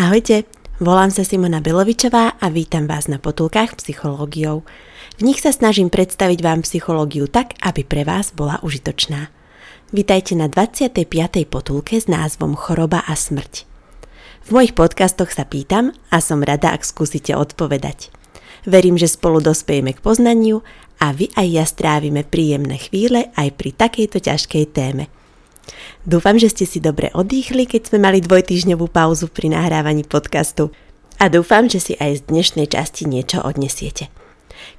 Ahojte, volám sa Simona Belovičová a vítam vás na potulkách psychológiou. V nich sa snažím predstaviť vám psychológiu tak, aby pre vás bola užitočná. Vítajte na 25. potulke s názvom Choroba a smrť. V mojich podcastoch sa pýtam a som rada, ak skúsite odpovedať. Verím, že spolu dospejeme k poznaniu a vy aj ja strávime príjemné chvíle aj pri takejto ťažkej téme – Dúfam, že ste si dobre odýchli, keď sme mali dvojtýždňovú pauzu pri nahrávaní podcastu. A dúfam, že si aj z dnešnej časti niečo odnesiete.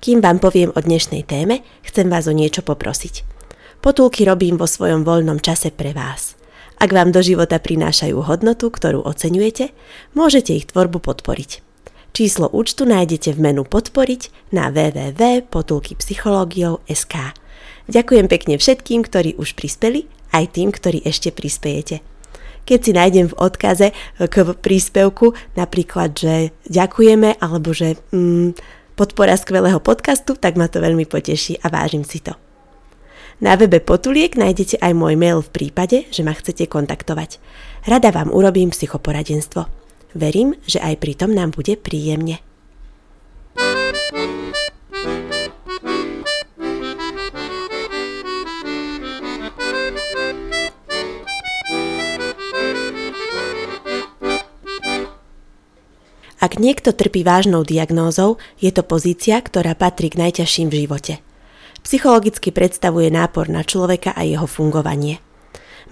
Kým vám poviem o dnešnej téme, chcem vás o niečo poprosiť. Potulky robím vo svojom voľnom čase pre vás. Ak vám do života prinášajú hodnotu, ktorú oceňujete, môžete ich tvorbu podporiť. Číslo účtu nájdete v menu Podporiť na www.potulkypsychologiou.sk. Ďakujem pekne všetkým, ktorí už prispeli aj tým, ktorí ešte prispiejete. Keď si nájdem v odkaze k príspevku napríklad, že ďakujeme alebo že mm, podpora skvelého podcastu, tak ma to veľmi poteší a vážim si to. Na webe Potuliek nájdete aj môj mail v prípade, že ma chcete kontaktovať. Rada vám urobím psychoporadenstvo. Verím, že aj pri tom nám bude príjemne. Ak niekto trpí vážnou diagnózou, je to pozícia, ktorá patrí k najťažším v živote. Psychologicky predstavuje nápor na človeka a jeho fungovanie.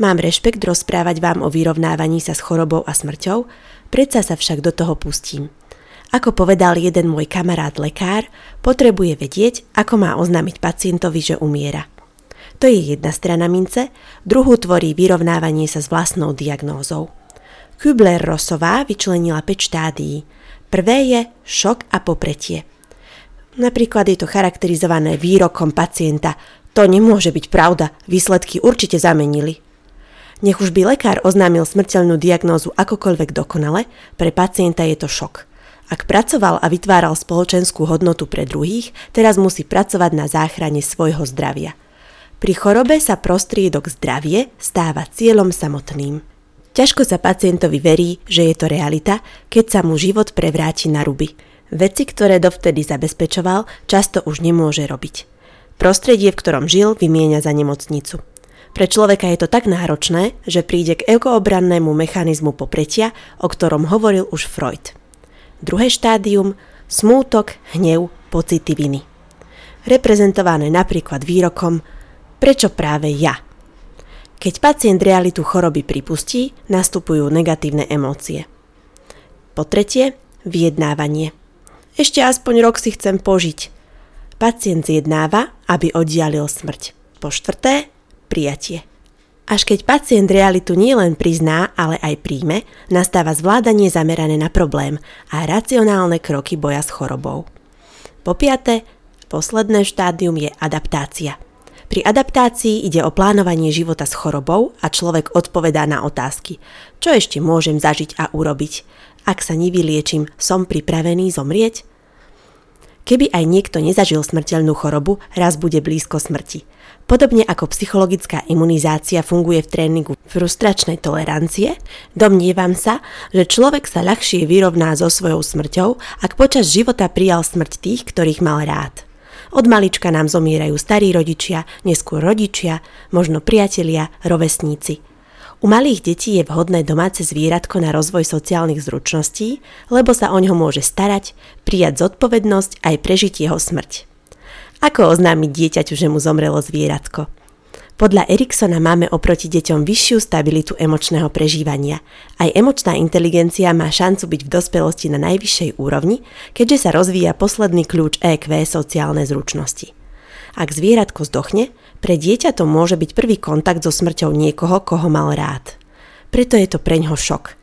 Mám rešpekt rozprávať vám o vyrovnávaní sa s chorobou a smrťou, predsa sa však do toho pustím. Ako povedal jeden môj kamarát lekár, potrebuje vedieť, ako má oznámiť pacientovi, že umiera. To je jedna strana mince, druhú tvorí vyrovnávanie sa s vlastnou diagnózou. Kübler-Rossová vyčlenila 5 štádií – Prvé je šok a popretie. Napríklad je to charakterizované výrokom pacienta. To nemôže byť pravda, výsledky určite zamenili. Nech už by lekár oznámil smrteľnú diagnózu akokoľvek dokonale, pre pacienta je to šok. Ak pracoval a vytváral spoločenskú hodnotu pre druhých, teraz musí pracovať na záchrane svojho zdravia. Pri chorobe sa prostriedok zdravie stáva cieľom samotným. Ťažko sa pacientovi verí, že je to realita, keď sa mu život prevráti na ruby. Veci, ktoré dovtedy zabezpečoval, často už nemôže robiť. Prostredie, v ktorom žil, vymieňa za nemocnicu. Pre človeka je to tak náročné, že príde k ekoobrannému mechanizmu popretia, o ktorom hovoril už Freud. Druhé štádium – smútok, hnev, pocity viny. Reprezentované napríklad výrokom Prečo práve ja – keď pacient realitu choroby pripustí, nastupujú negatívne emócie. Po tretie, vyjednávanie. Ešte aspoň rok si chcem požiť. Pacient zjednáva, aby oddialil smrť. Po štvrté, prijatie. Až keď pacient realitu nielen prizná, ale aj príjme, nastáva zvládanie zamerané na problém a racionálne kroky boja s chorobou. Po piaté, posledné štádium je adaptácia – pri adaptácii ide o plánovanie života s chorobou a človek odpovedá na otázky. Čo ešte môžem zažiť a urobiť? Ak sa nevyliečím, som pripravený zomrieť? Keby aj niekto nezažil smrteľnú chorobu, raz bude blízko smrti. Podobne ako psychologická imunizácia funguje v tréningu frustračnej tolerancie, domnievam sa, že človek sa ľahšie vyrovná so svojou smrťou, ak počas života prijal smrť tých, ktorých mal rád. Od malička nám zomierajú starí rodičia, neskôr rodičia, možno priatelia, rovesníci. U malých detí je vhodné domáce zvieratko na rozvoj sociálnych zručností, lebo sa o ňo môže starať, prijať zodpovednosť aj prežiť jeho smrť. Ako oznámiť dieťaťu, že mu zomrelo zvieratko? Podľa Eriksona máme oproti deťom vyššiu stabilitu emočného prežívania. Aj emočná inteligencia má šancu byť v dospelosti na najvyššej úrovni, keďže sa rozvíja posledný kľúč EQ sociálne zručnosti. Ak zvieratko zdochne, pre dieťa to môže byť prvý kontakt so smrťou niekoho, koho mal rád. Preto je to preňho šok.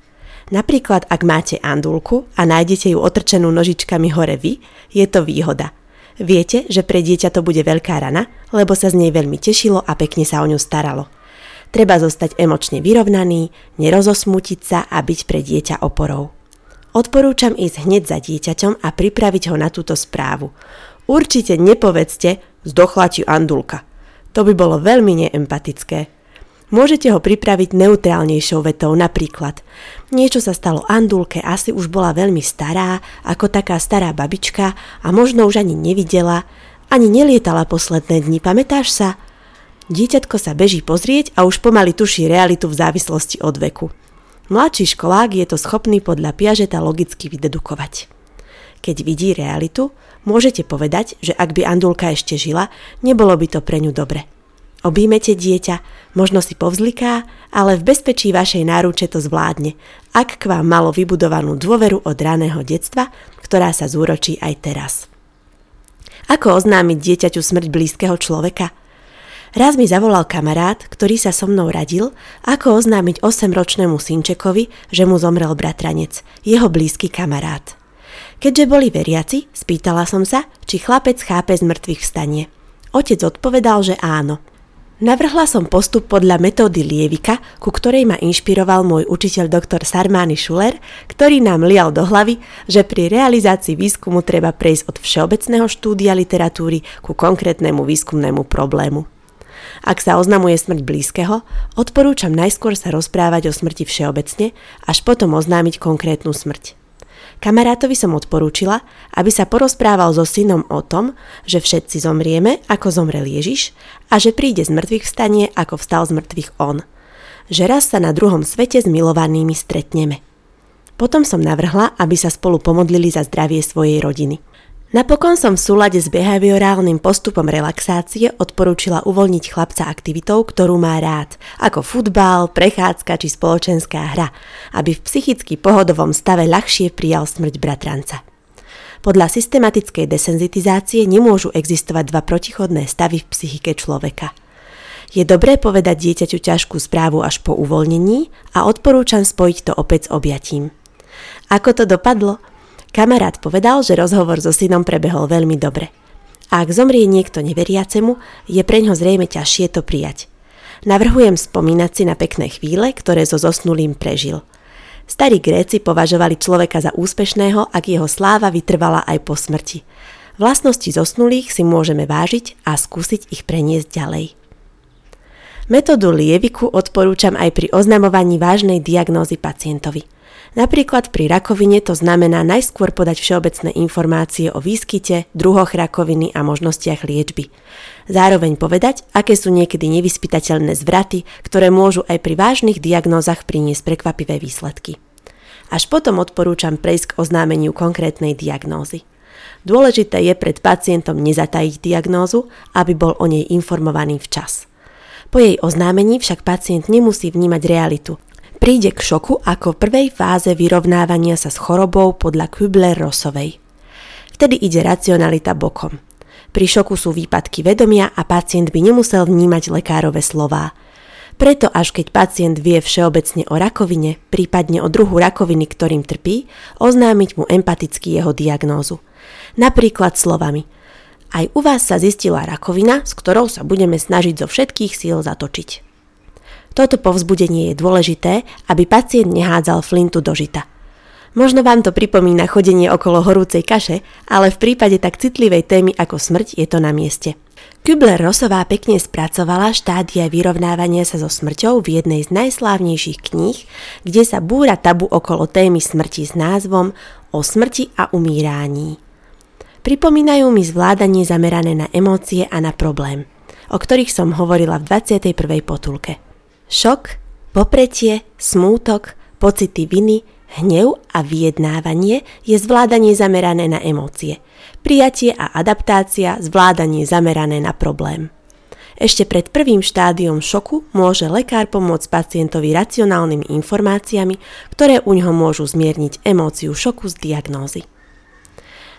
Napríklad, ak máte andulku a nájdete ju otrčenú nožičkami hore vy, je to výhoda – Viete, že pre dieťa to bude veľká rana, lebo sa z nej veľmi tešilo a pekne sa o ňu staralo. Treba zostať emočne vyrovnaný, nerozosmutiť sa a byť pre dieťa oporou. Odporúčam ísť hneď za dieťaťom a pripraviť ho na túto správu. Určite nepovedzte, zdochla ti andulka. To by bolo veľmi neempatické. Môžete ho pripraviť neutrálnejšou vetou, napríklad Niečo sa stalo Andulke, asi už bola veľmi stará, ako taká stará babička a možno už ani nevidela, ani nelietala posledné dni, pamätáš sa? Dieťatko sa beží pozrieť a už pomaly tuší realitu v závislosti od veku. Mladší školák je to schopný podľa Piažeta logicky vydedukovať. Keď vidí realitu, môžete povedať, že ak by Andulka ešte žila, nebolo by to pre ňu dobre. Obímete dieťa, možno si povzliká, ale v bezpečí vašej náruče to zvládne, ak k vám malo vybudovanú dôveru od raného detstva, ktorá sa zúročí aj teraz. Ako oznámiť dieťaťu smrť blízkeho človeka? Raz mi zavolal kamarát, ktorý sa so mnou radil, ako oznámiť 8-ročnému synčekovi, že mu zomrel bratranec, jeho blízky kamarát. Keďže boli veriaci, spýtala som sa, či chlapec chápe z mŕtvych vstanie. Otec odpovedal, že áno – Navrhla som postup podľa metódy Lievika, ku ktorej ma inšpiroval môj učiteľ doktor Sarmány Schuller, ktorý nám lial do hlavy, že pri realizácii výskumu treba prejsť od všeobecného štúdia literatúry ku konkrétnemu výskumnému problému. Ak sa oznamuje smrť blízkeho, odporúčam najskôr sa rozprávať o smrti všeobecne, až potom oznámiť konkrétnu smrť. Kamarátovi som odporúčila, aby sa porozprával so synom o tom, že všetci zomrieme, ako zomrel Ježiš a že príde z mŕtvych vstanie, ako vstal z mŕtvych on. Že raz sa na druhom svete s milovanými stretneme. Potom som navrhla, aby sa spolu pomodlili za zdravie svojej rodiny. Napokon som v súlade s behaviorálnym postupom relaxácie odporúčila uvoľniť chlapca aktivitou, ktorú má rád, ako futbal, prechádzka či spoločenská hra, aby v psychicky pohodovom stave ľahšie prijal smrť bratranca. Podľa systematickej desenzitizácie nemôžu existovať dva protichodné stavy v psychike človeka. Je dobré povedať dieťaťu ťažkú správu až po uvoľnení a odporúčam spojiť to opäť s objatím. Ako to dopadlo? Kamarát povedal, že rozhovor so synom prebehol veľmi dobre. A ak zomrie niekto neveriacemu, je pre ňo zrejme ťažšie to prijať. Navrhujem spomínať si na pekné chvíle, ktoré so zosnulým prežil. Starí Gréci považovali človeka za úspešného, ak jeho sláva vytrvala aj po smrti. Vlastnosti zosnulých si môžeme vážiť a skúsiť ich preniesť ďalej. Metódu lieviku odporúčam aj pri oznamovaní vážnej diagnózy pacientovi – Napríklad pri rakovine to znamená najskôr podať všeobecné informácie o výskyte, druhoch rakoviny a možnostiach liečby. Zároveň povedať, aké sú niekedy nevyspytateľné zvraty, ktoré môžu aj pri vážnych diagnózach priniesť prekvapivé výsledky. Až potom odporúčam prejsť k oznámeniu konkrétnej diagnózy. Dôležité je pred pacientom nezatajiť diagnózu, aby bol o nej informovaný včas. Po jej oznámení však pacient nemusí vnímať realitu, príde k šoku ako v prvej fáze vyrovnávania sa s chorobou podľa Kübler-Rossovej. Vtedy ide racionalita bokom. Pri šoku sú výpadky vedomia a pacient by nemusel vnímať lekárove slová. Preto až keď pacient vie všeobecne o rakovine, prípadne o druhu rakoviny, ktorým trpí, oznámiť mu empaticky jeho diagnózu. Napríklad slovami Aj u vás sa zistila rakovina, s ktorou sa budeme snažiť zo všetkých síl zatočiť. Toto povzbudenie je dôležité, aby pacient nehádzal flintu do žita. Možno vám to pripomína chodenie okolo horúcej kaše, ale v prípade tak citlivej témy ako smrť je to na mieste. Kübler-Rossová pekne spracovala štádia vyrovnávania sa so smrťou v jednej z najslávnejších kníh, kde sa búra tabu okolo témy smrti s názvom O smrti a umírání. Pripomínajú mi zvládanie zamerané na emócie a na problém, o ktorých som hovorila v 21. potulke. Šok, popretie, smútok, pocity viny, hnev a vyjednávanie je zvládanie zamerané na emócie. Prijatie a adaptácia, zvládanie zamerané na problém. Ešte pred prvým štádiom šoku môže lekár pomôcť pacientovi racionálnymi informáciami, ktoré u ňoho môžu zmierniť emóciu šoku z diagnózy.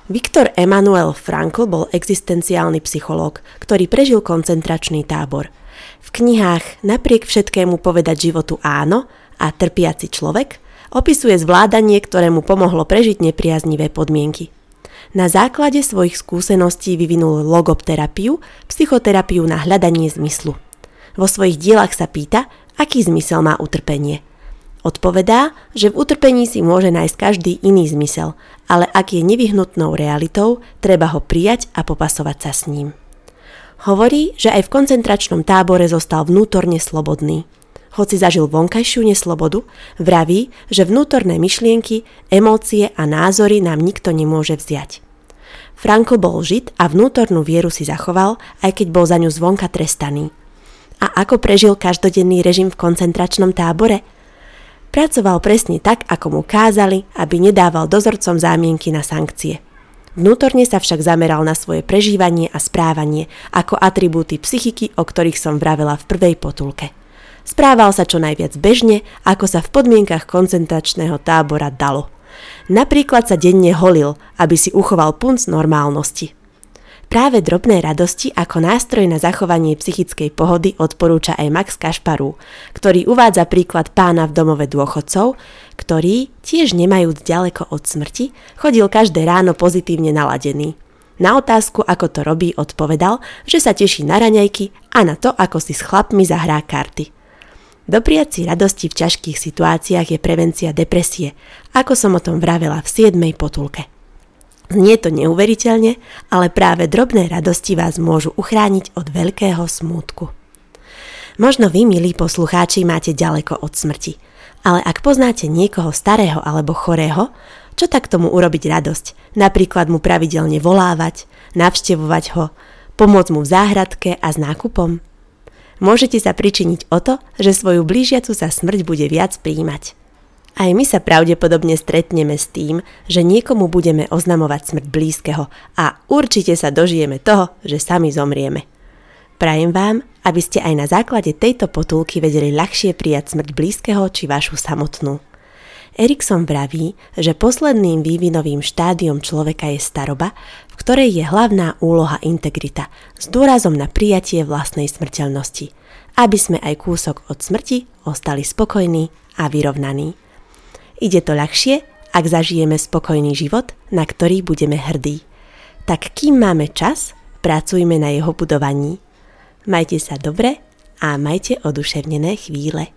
Viktor Emanuel Frankl bol existenciálny psychológ, ktorý prežil koncentračný tábor – v knihách Napriek všetkému povedať životu áno a Trpiaci človek opisuje zvládanie, ktoré mu pomohlo prežiť nepriaznivé podmienky. Na základe svojich skúseností vyvinul logopterapiu, psychoterapiu na hľadanie zmyslu. Vo svojich dielach sa pýta, aký zmysel má utrpenie. Odpovedá, že v utrpení si môže nájsť každý iný zmysel, ale ak je nevyhnutnou realitou, treba ho prijať a popasovať sa s ním. Hovorí, že aj v koncentračnom tábore zostal vnútorne slobodný. Hoci zažil vonkajšiu neslobodu, vraví, že vnútorné myšlienky, emócie a názory nám nikto nemôže vziať. Franko bol žid a vnútornú vieru si zachoval, aj keď bol za ňu zvonka trestaný. A ako prežil každodenný režim v koncentračnom tábore? Pracoval presne tak, ako mu kázali, aby nedával dozorcom zámienky na sankcie. Vnútorne sa však zameral na svoje prežívanie a správanie ako atribúty psychiky, o ktorých som vravela v prvej potulke. Správal sa čo najviac bežne, ako sa v podmienkach koncentračného tábora dalo. Napríklad sa denne holil, aby si uchoval punc normálnosti. Práve drobné radosti ako nástroj na zachovanie psychickej pohody odporúča aj Max Kašparu, ktorý uvádza príklad pána v domove dôchodcov, ktorý, tiež nemajúc ďaleko od smrti, chodil každé ráno pozitívne naladený. Na otázku, ako to robí, odpovedal, že sa teší na raňajky a na to, ako si s chlapmi zahrá karty. Dopriať si radosti v ťažkých situáciách je prevencia depresie, ako som o tom vravela v 7. potulke. Znie to neuveriteľne, ale práve drobné radosti vás môžu uchrániť od veľkého smútku. Možno vy, milí poslucháči, máte ďaleko od smrti, ale ak poznáte niekoho starého alebo chorého, čo tak tomu urobiť radosť? Napríklad mu pravidelne volávať, navštevovať ho, pomôcť mu v záhradke a s nákupom? Môžete sa pričiniť o to, že svoju blížiacu sa smrť bude viac príjmať. Aj my sa pravdepodobne stretneme s tým, že niekomu budeme oznamovať smrť blízkeho a určite sa dožijeme toho, že sami zomrieme. Prajem vám, aby ste aj na základe tejto potulky vedeli ľahšie prijať smrť blízkeho či vašu samotnú. Erikson vraví, že posledným vývinovým štádiom človeka je staroba, v ktorej je hlavná úloha integrita, s dôrazom na prijatie vlastnej smrteľnosti, aby sme aj kúsok od smrti ostali spokojní a vyrovnaní. Ide to ľahšie, ak zažijeme spokojný život, na ktorý budeme hrdí. Tak kým máme čas, pracujme na jeho budovaní. Majte sa dobre a majte oduševnené chvíle.